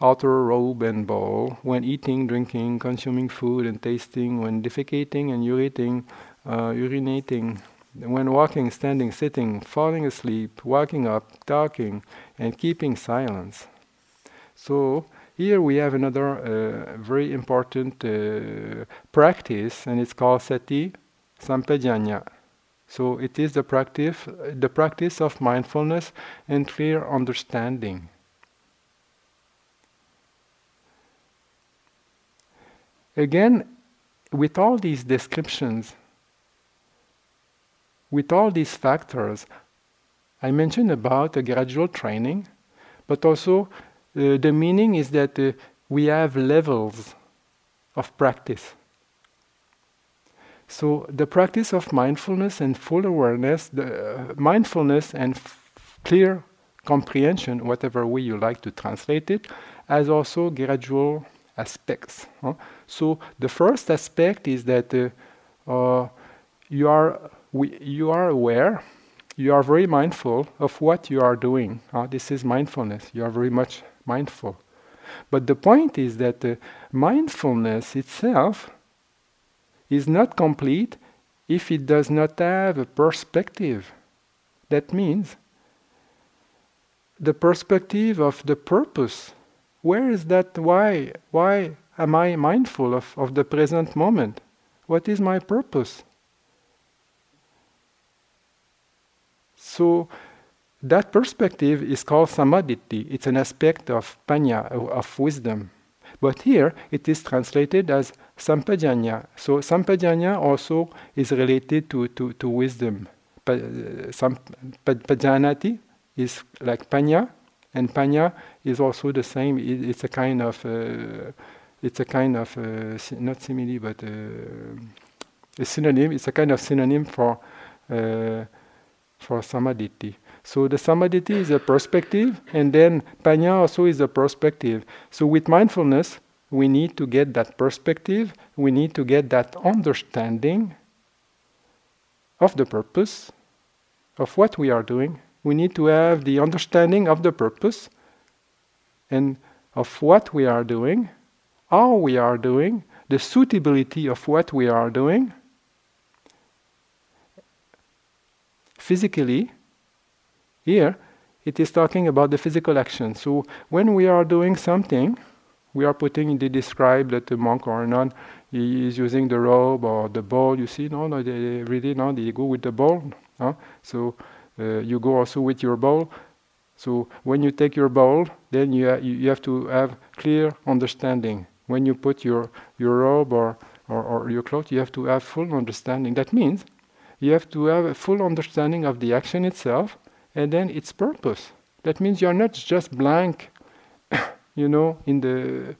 outer robe and bowl, when eating, drinking, consuming food and tasting, when defecating and urinating, uh, urinating, when walking, standing, sitting, falling asleep, waking up, talking, and keeping silence. So, here we have another uh, very important uh, practice, and it's called sati sampajanya. So it is the practice, the practice of mindfulness and clear understanding. Again, with all these descriptions, with all these factors, I mentioned about a gradual training, but also uh, the meaning is that uh, we have levels of practice. So the practice of mindfulness and full awareness, the uh, mindfulness and clear comprehension, whatever way you like to translate it, has also gradual aspects. Huh? So the first aspect is that uh, uh, you are we, you are aware, you are very mindful of what you are doing. This is mindfulness. You are very much mindful. But the point is that uh, mindfulness itself is not complete if it does not have a perspective. That means the perspective of the purpose. Where is that? Why? Why am I mindful of, of the present moment? What is my purpose? So, that perspective is called sammaditthi. It's an aspect of panya, of wisdom. But here it is translated as sampajanya. So sampajanya also is related to, to, to wisdom. Pa, pajanati is like panya, and panya is also the same. It, it's a kind of uh, it's a kind of uh, not simile, but uh, a synonym. It's a kind of synonym for uh, for samadhi. So the samadhi is a perspective, and then panya also is a perspective. So with mindfulness, we need to get that perspective. We need to get that understanding of the purpose of what we are doing we need to have the understanding of the purpose and of what we are doing, how we are doing, the suitability of what we are doing. Physically, here it is talking about the physical action. So when we are doing something, we are putting, they describe that the monk or a nun he is using the robe or the bowl. You see, no, no, they really, no, they go with the bowl. Huh? So uh, you go also with your bowl. So when you take your bowl, then you, ha- you have to have clear understanding. When you put your, your robe or, or, or your cloth, you have to have full understanding. That means you have to have a full understanding of the action itself and then its purpose. That means you are not just blank, (coughs) you know, in the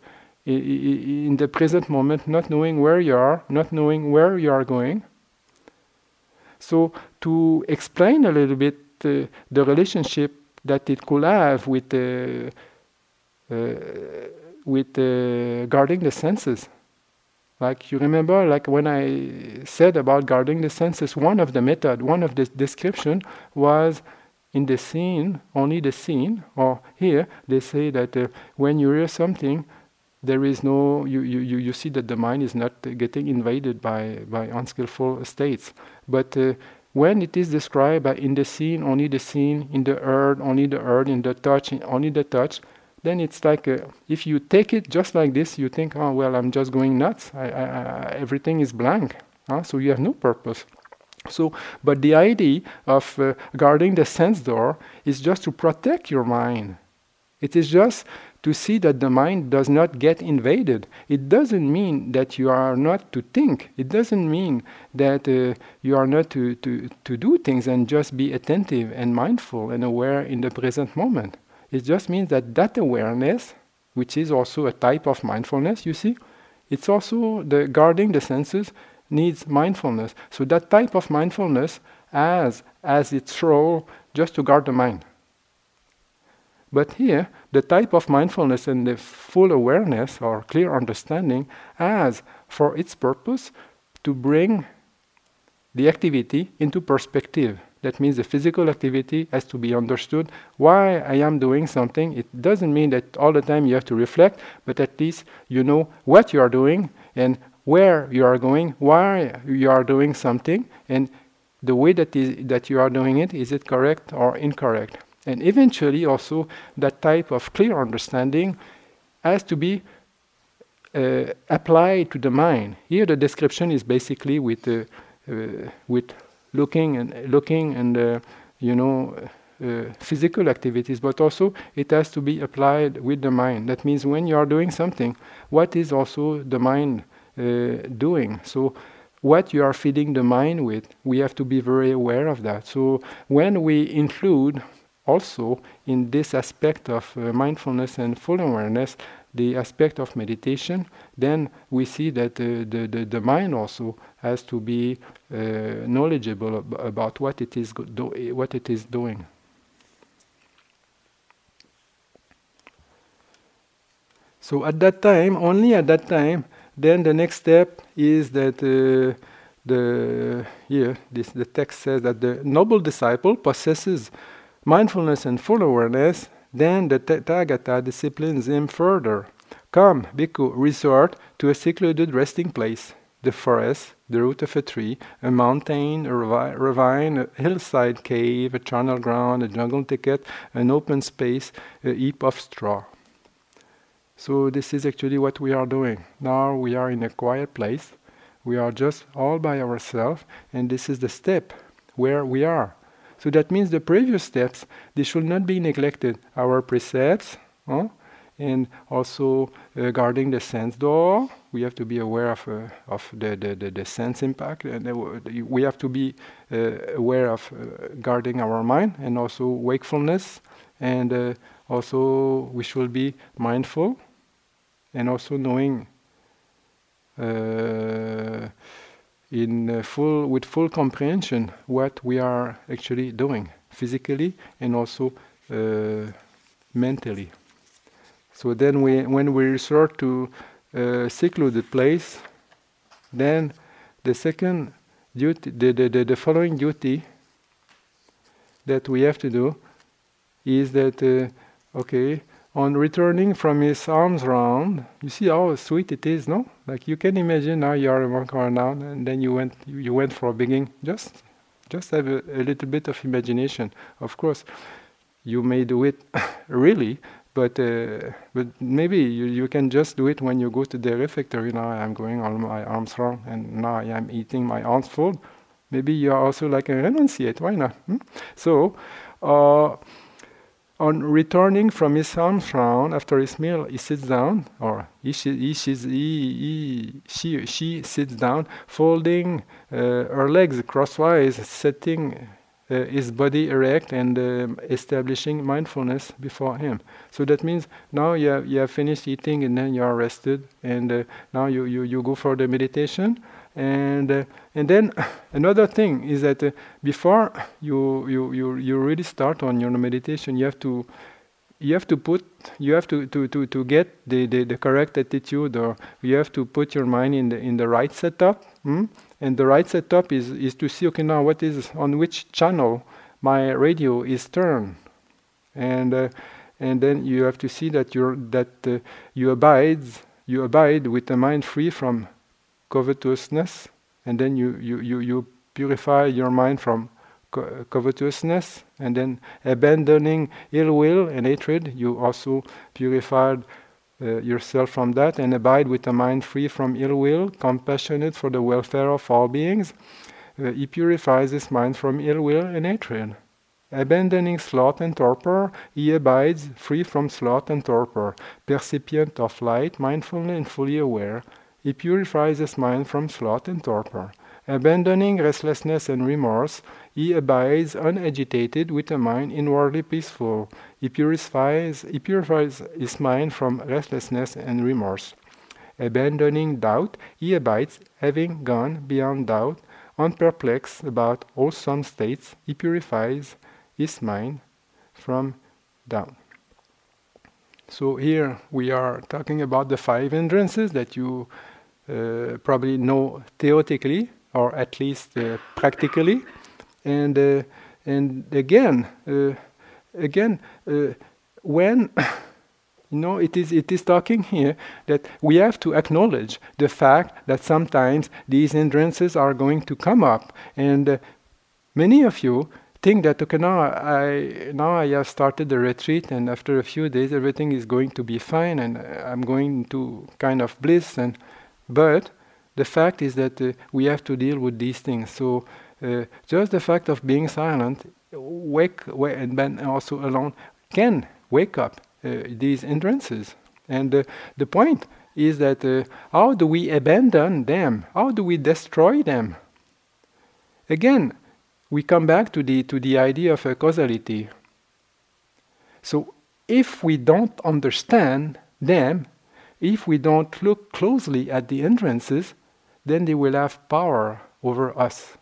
in the present moment, not knowing where you are, not knowing where you are going. So to explain a little bit uh, the relationship that it could have with uh, uh, with uh, guarding the senses. Like you remember, like when I said about guarding the senses, one of the method, one of the description was in the seen, only the seen. Or here they say that uh, when you hear something, there is no you, you, you see that the mind is not getting invaded by by unskillful states, but uh, when it is described by in the seen, only the seen, in the earth, only the earth, in the touch, only the touch, then it's like a, if you take it just like this, you think, oh, well, I'm just going nuts. I, I, I, everything is blank. Huh? So you have no purpose. So, but the idea of uh, guarding the sense door is just to protect your mind. It is just to see that the mind does not get invaded. It doesn't mean that you are not to think. It doesn't mean that uh, you are not to, to, to do things and just be attentive and mindful and aware in the present moment. It just means that that awareness, which is also a type of mindfulness, you see, it's also the guarding the senses needs mindfulness. So that type of mindfulness has as its role just to guard the mind. But here, the type of mindfulness and the full awareness or clear understanding has for its purpose to bring the activity into perspective. That means the physical activity has to be understood. Why I am doing something, it doesn't mean that all the time you have to reflect, but at least you know what you are doing and where you are going, why you are doing something, and the way that is that you are doing it, is it correct or incorrect? And eventually, also, that type of clear understanding has to be uh, applied to the mind. Here, the description is basically with uh, uh, with looking and looking and uh, you know uh, physical activities, but also it has to be applied with the mind. That means when you are doing something, what is also the mind doing? So what you are feeding the mind with, we have to be very aware of that. So when we include also in this aspect of uh, mindfulness and full awareness, the aspect of meditation, then we see that uh, the, the, the mind also has to be uh, knowledgeable ab- about what it is go- do- what it is doing. So at that time, only at that time, then the next step is that uh, the here this the text says that the noble disciple possesses mindfulness and full awareness, then the Tathagata disciplines him further. Come, bhikkhu, resort to a secluded resting place, the forest, the root of a tree, a mountain, a ravine, a hillside cave, a charnel ground, a jungle thicket, an open space, a heap of straw. So this is actually what we are doing. Now we are in a quiet place. We are just all by ourselves, and this is the step where we are. So that means the previous steps they should not be neglected. Our precepts, huh? and also uh, guarding the sense door. We have to be aware of uh, of the, the, the, the, sense impact, and we have to be uh, aware of uh, guarding our mind and also wakefulness, and uh, also we should be mindful, and also knowing uh, in full with full comprehension what we are actually doing physically and also mentally. So then, we, when we resort to a secluded place, then the second duty, the, the, the, the, following duty that we have to do is that, uh, okay, on returning from his alms round, you see how sweet it is, no? Like you can imagine now you are a monk or now, and then you went, you went for a begging. Just, just have a, a little bit of imagination. Of course, you may do it (laughs) really, but uh, but maybe you, you can just do it when you go to the refectory. Now I'm going on my alms round, and now I am eating my arms full. Maybe you are also like a renunciate. Why not? Hmm? So. Uh, on returning from his alms round after his meal, he sits down, or he, she, he, he, she, she sits down, folding uh, her legs crosswise, setting uh, his body erect and um, establishing mindfulness before him. So that means now you have, you have finished eating and then you are rested, and uh, now you, you, you go for the meditation. And uh, and then (laughs) another thing is that uh, before you, you you you really start on your meditation, you have to you have to put you have to, to, to, to get the, the, the correct attitude or you have to put your mind in the in the right setup hmm? and the right setup is, is to see okay now what is on which channel my radio is turned and uh, and then you have to see that you're that uh, you abide you abide with a mind free from covetousness and then you you, you, you purify your mind from co- covetousness and then abandoning ill will and hatred you also purified uh, yourself from that and abide with a mind free from ill will, compassionate for the welfare of all beings. Uh, he purifies his mind from ill will and hatred. Abandoning sloth and torpor, he abides free from sloth and torpor, percipient of light, mindful and fully aware. He purifies his mind from sloth and torpor. Abandoning restlessness and remorse, he abides unagitated with a mind inwardly peaceful. He purifies, he purifies his mind from restlessness and remorse. Abandoning doubt, he abides, having gone beyond doubt, unperplexed about wholesome states, he purifies his mind from doubt. So here we are talking about the five hindrances that you probably know theoretically or at least uh, practically. And uh, and again uh, again uh, when (coughs) you know it is it is talking here that we have to acknowledge the fact that sometimes these hindrances are going to come up. And many of you think that okay now I now I have started the retreat and after a few days everything is going to be fine and I'm going to kind of bliss and but the fact is that uh, we have to deal with these things so uh, just the fact of being silent, wake, wake and then also alone, can wake up uh, these hindrances. And uh, the point is that uh, how do we abandon them? How do we destroy them? Again, we come back to the to the idea of a causality. So if we don't understand them, if we don't look closely at the hindrances, then they will have power over us.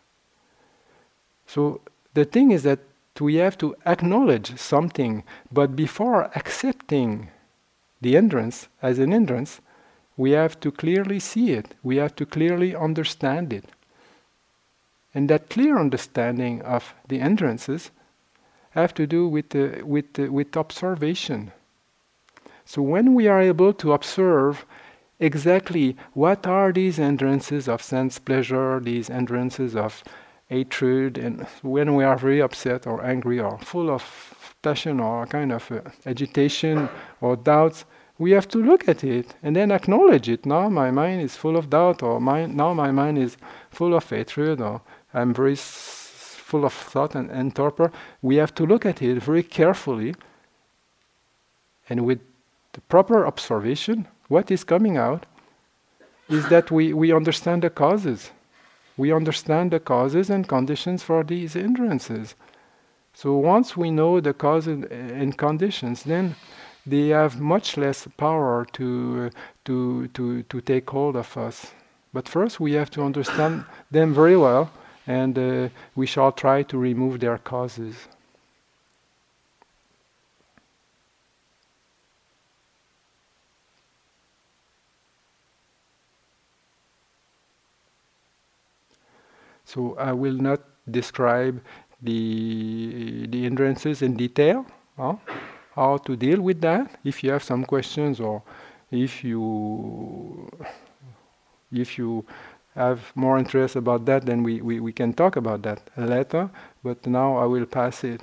So the thing is that we have to acknowledge something, but before accepting the hindrance as an hindrance, we have to clearly see it, we have to clearly understand it. And that clear understanding of the hindrances have to do with, the, with, the, with observation. So when we are able to observe exactly what are these hindrances of sense pleasure, these hindrances of hatred, and when we are very upset or angry or full of passion or kind of uh, agitation or doubts, we have to look at it and then acknowledge it. Now my mind is full of doubt, or my, now my mind is full of hatred, or I'm very s- full of thought and, and torpor. We have to look at it very carefully and with the proper observation. What is coming out is that we, we understand the causes. We understand the causes and conditions for these hindrances. So once we know the causes and conditions, then they have much less power to, uh, to, to, to take hold of us. But first, we have to understand them very well, and uh, we shall try to remove their causes. So I will not describe the the hindrances in detail. Huh? how to deal with that. If you have some questions or if you if you have more interest about that, then we, we, we can talk about that later. But now I will pass it.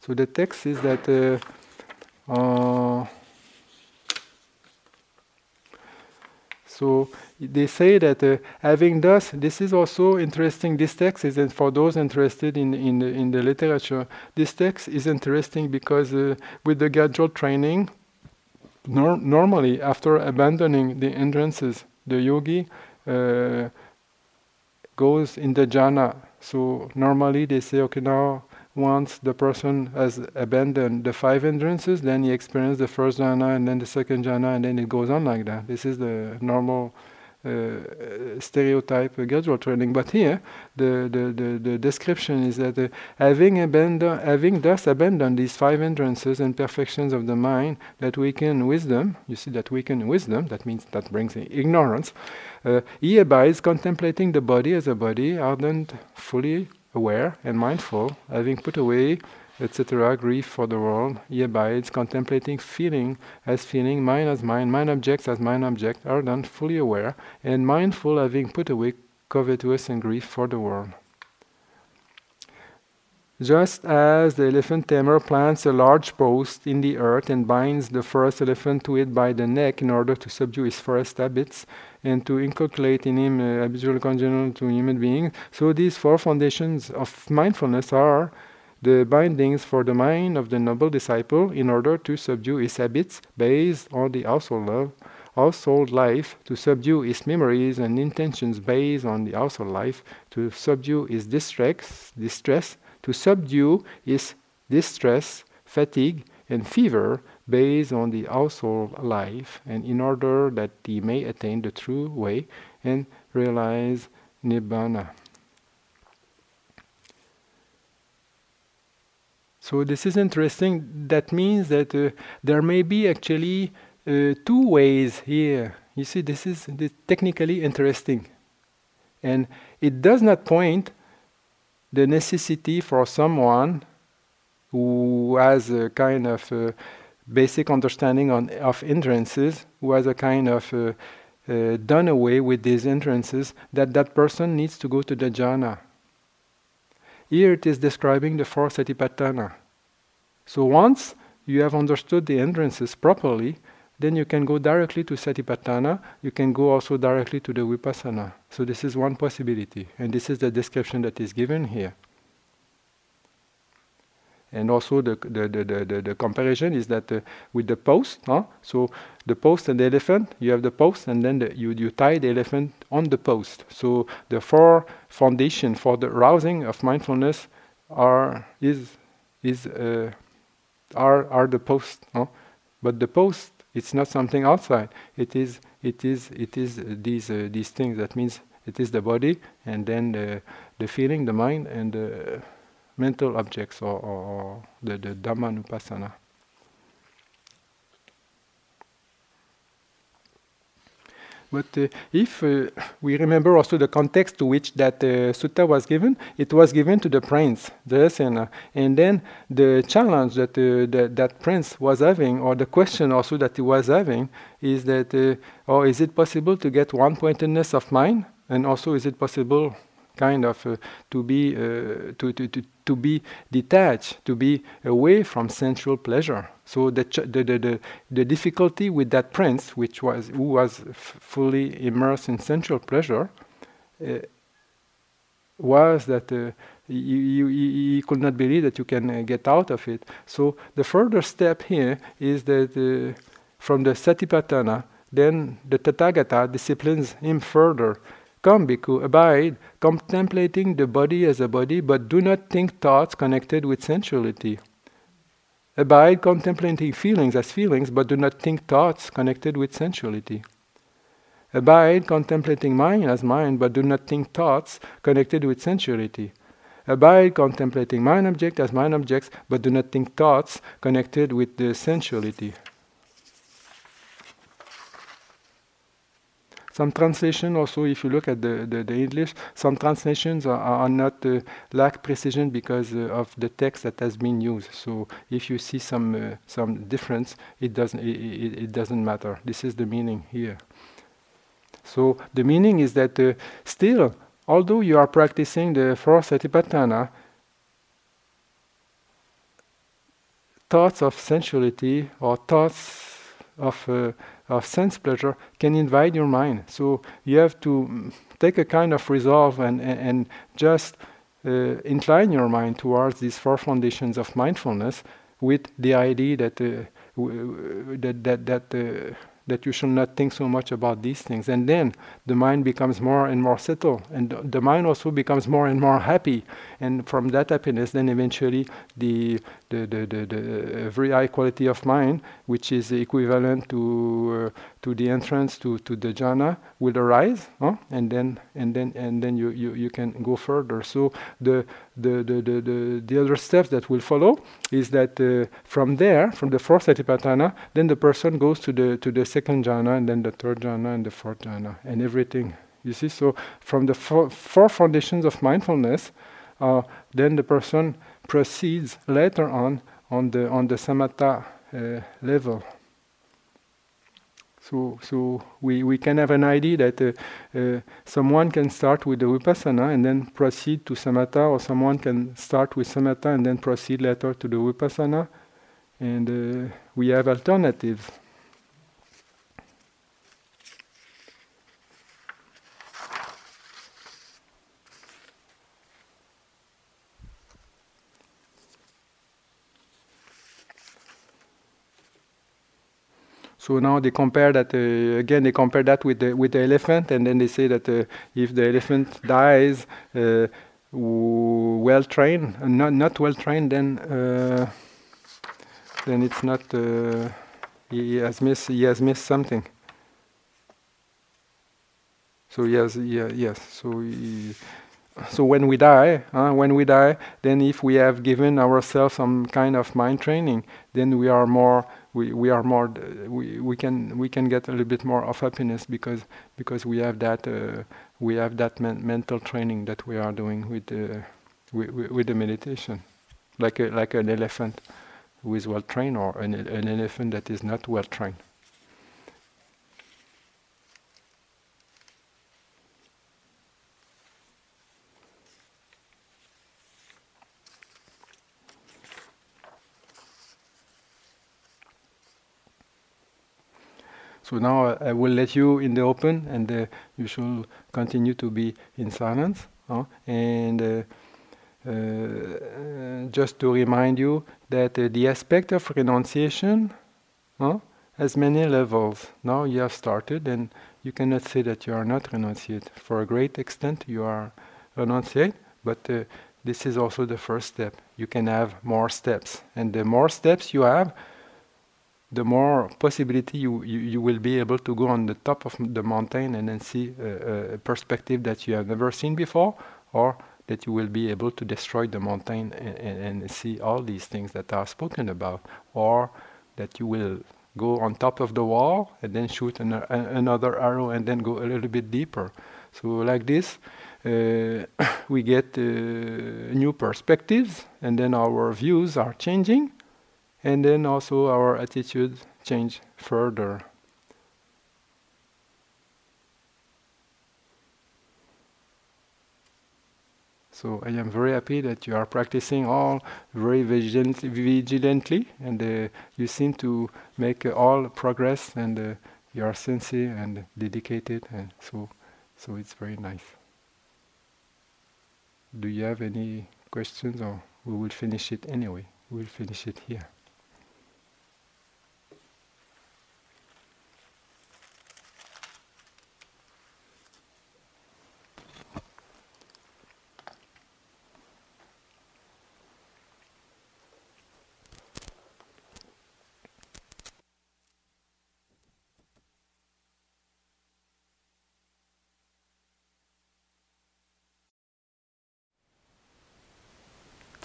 So the text is that uh, uh, so they say that uh, having thus, this is also interesting. This text is uh, for those interested in in the, in the literature. This text is interesting because uh, with the gradual training, nor- normally after abandoning the hindrances, the yogi uh, goes in the jhana. So normally they say, okay, now once the person has abandoned the five hindrances, then he experiences the first jhana and then the second jhana, and then it goes on like that. This is the normal uh, stereotype uh, gradual training. But here, the, the, the, the description is that uh, having, abandoned, having thus abandoned these five hindrances and perfections of the mind that weaken wisdom, you see that weaken wisdom, that means that brings ignorance, uh, he abides contemplating the body as a body, ardent, fully aware and mindful, having put away etc., grief for the world, he abides, contemplating feeling as feeling, mind as mind, mind objects as mind object, ardent, fully aware, and mindful, having put away covetous and grief for the world. Just as the elephant tamer plants a large post in the earth and binds the first elephant to it by the neck in order to subdue his forest habits and to inculcate in him uh, habitual congenial to human beings, so these four foundations of mindfulness are the bindings for the mind of the noble disciple in order to subdue his habits based on the household love, household life, to subdue his memories and intentions based on the household life, to subdue his distress, distress, to subdue his distress, fatigue, and fever based on the household life, and in order that he may attain the true way and realize nibbana. So this is interesting. That means that uh, there may be actually uh, two ways here. You see, this is this technically interesting, and it does not point the necessity for someone who has a kind of uh, basic understanding on, of hindrances, was a kind of uh, uh, done away with these hindrances, that that person needs to go to the jhana here it is describing the four satipatthana. So once you have understood the hindrances properly, then you can go directly to satipatthana, you can go also directly to the vipassana. So this is one possibility, and this is the description that is given here. And also the, the, the, the, the comparison is that uh, with the post, huh? so the post and the elephant, you have the post and then the, you, you tie the elephant on the post. So the four foundation for the rousing of mindfulness are is is uh, are are the post. Huh? But the post it's not something outside. It is it is it is uh, these uh, these things. That means it is the body and then the the feeling, the mind, and the mental objects or, or, or the, the But uh, if uh, we remember also the context to which that uh, sutta was given, it was given to the prince, the and then the challenge that uh, that, that prince was having, or the question also that he was having, is that, uh, or is it possible to get one pointedness of mind, and also is it possible, kind of, uh, to be to, to, to to be detached, to be away from sensual pleasure. So the, ch- the, the, the, the, difficulty with that prince, which was who was f- fully immersed in sensual pleasure, uh, was that uh, you, you, you, could not believe that you can uh, get out of it. So the further step here is that uh, from the Satipatthana, then the Tathagata disciplines him further Come, bhikkhu, abide, contemplating the body as a body, but do not think thoughts connected with sensuality. Abide, contemplating feelings as feelings, but do not think thoughts connected with sensuality. Abide, contemplating mind as mind, but do not think thoughts connected with sensuality. Abide, contemplating mind object as mind objects, but do not think thoughts connected with the sensuality. Some translation also, if you look at the, the, the English, some translations are, are not uh, lack precision because uh, of the text that has been used. So if you see some uh, some difference, it doesn't it, it, it, doesn't matter. This is the meaning here. So the meaning is that uh, still, although you are practicing the four satipatthana, thoughts of sensuality or thoughts of uh, of sense pleasure can invade your mind. So you have to take a kind of resolve and, and, and just uh, incline your mind towards these four foundations of mindfulness with the idea that uh, w- that that, that uh, that you should not think so much about these things. And then the mind becomes more and more settled, and the mind also becomes more and more happy. And from that happiness, then eventually the the, the, the, the very high quality of mind, which is equivalent to uh, to the entrance to, to the jhana, will arise, huh? and then and then and then you, you, you can go further. So the the, the, the, the, the other steps that will follow is that uh, from there, from the fourth satipatthana, then the person goes to the to the second jhana, and then the third jhana, and the fourth jhana, and everything. You see, so from the four, four foundations of mindfulness, uh, then the person proceeds later on on the on the samatha uh, level. So, so we, we can have an idea that uh, uh, someone can start with the vipassana and then proceed to samatha, or someone can start with samatha and then proceed later to the vipassana, and uh, we have alternatives. So now they compare that uh, again. They compare that with the with the elephant, and then they say that uh, if the elephant dies, uh, well trained, not not well trained, then uh, then it's not. Uh, he has missed. He has missed something. So yes, yeah, yes. So. He, so when we die, uh, when we die, then if we have given ourselves some kind of mind training, then we are more we, we are more we, we can we can get a little bit more of happiness because because we have that uh, we have that men- mental training that we are doing with the with, with the meditation. Like a, like an elephant who is well trained or an, an elephant that is not well trained So now I will let you in the open, and uh, you should continue to be in silence. Uh, and uh, just to remind you that uh, the aspect of renunciation has many levels. Now you have started, and you cannot say that you are not renunciate. For a great extent, you are renunciate, but uh, this is also the first step. You can have more steps, and the more steps you have, the more possibility you, you, you, will be able to go on the top of the mountain and then see a, a, perspective that you have never seen before, or that you will be able to destroy the mountain and, and, and see all these things that are spoken about, or that you will go on top of the wall and then shoot an, a, another arrow and then go a little bit deeper. So like this, uh, (coughs) we get uh, new perspectives, and then our views are changing, and then also our attitude change further. So I am very happy that you are practicing all very vigilantly, and uh, you seem to make uh, all progress, and uh, you are sincere and dedicated, and so so it's very nice. Do you have any questions, or we will finish it anyway? We'll finish it here.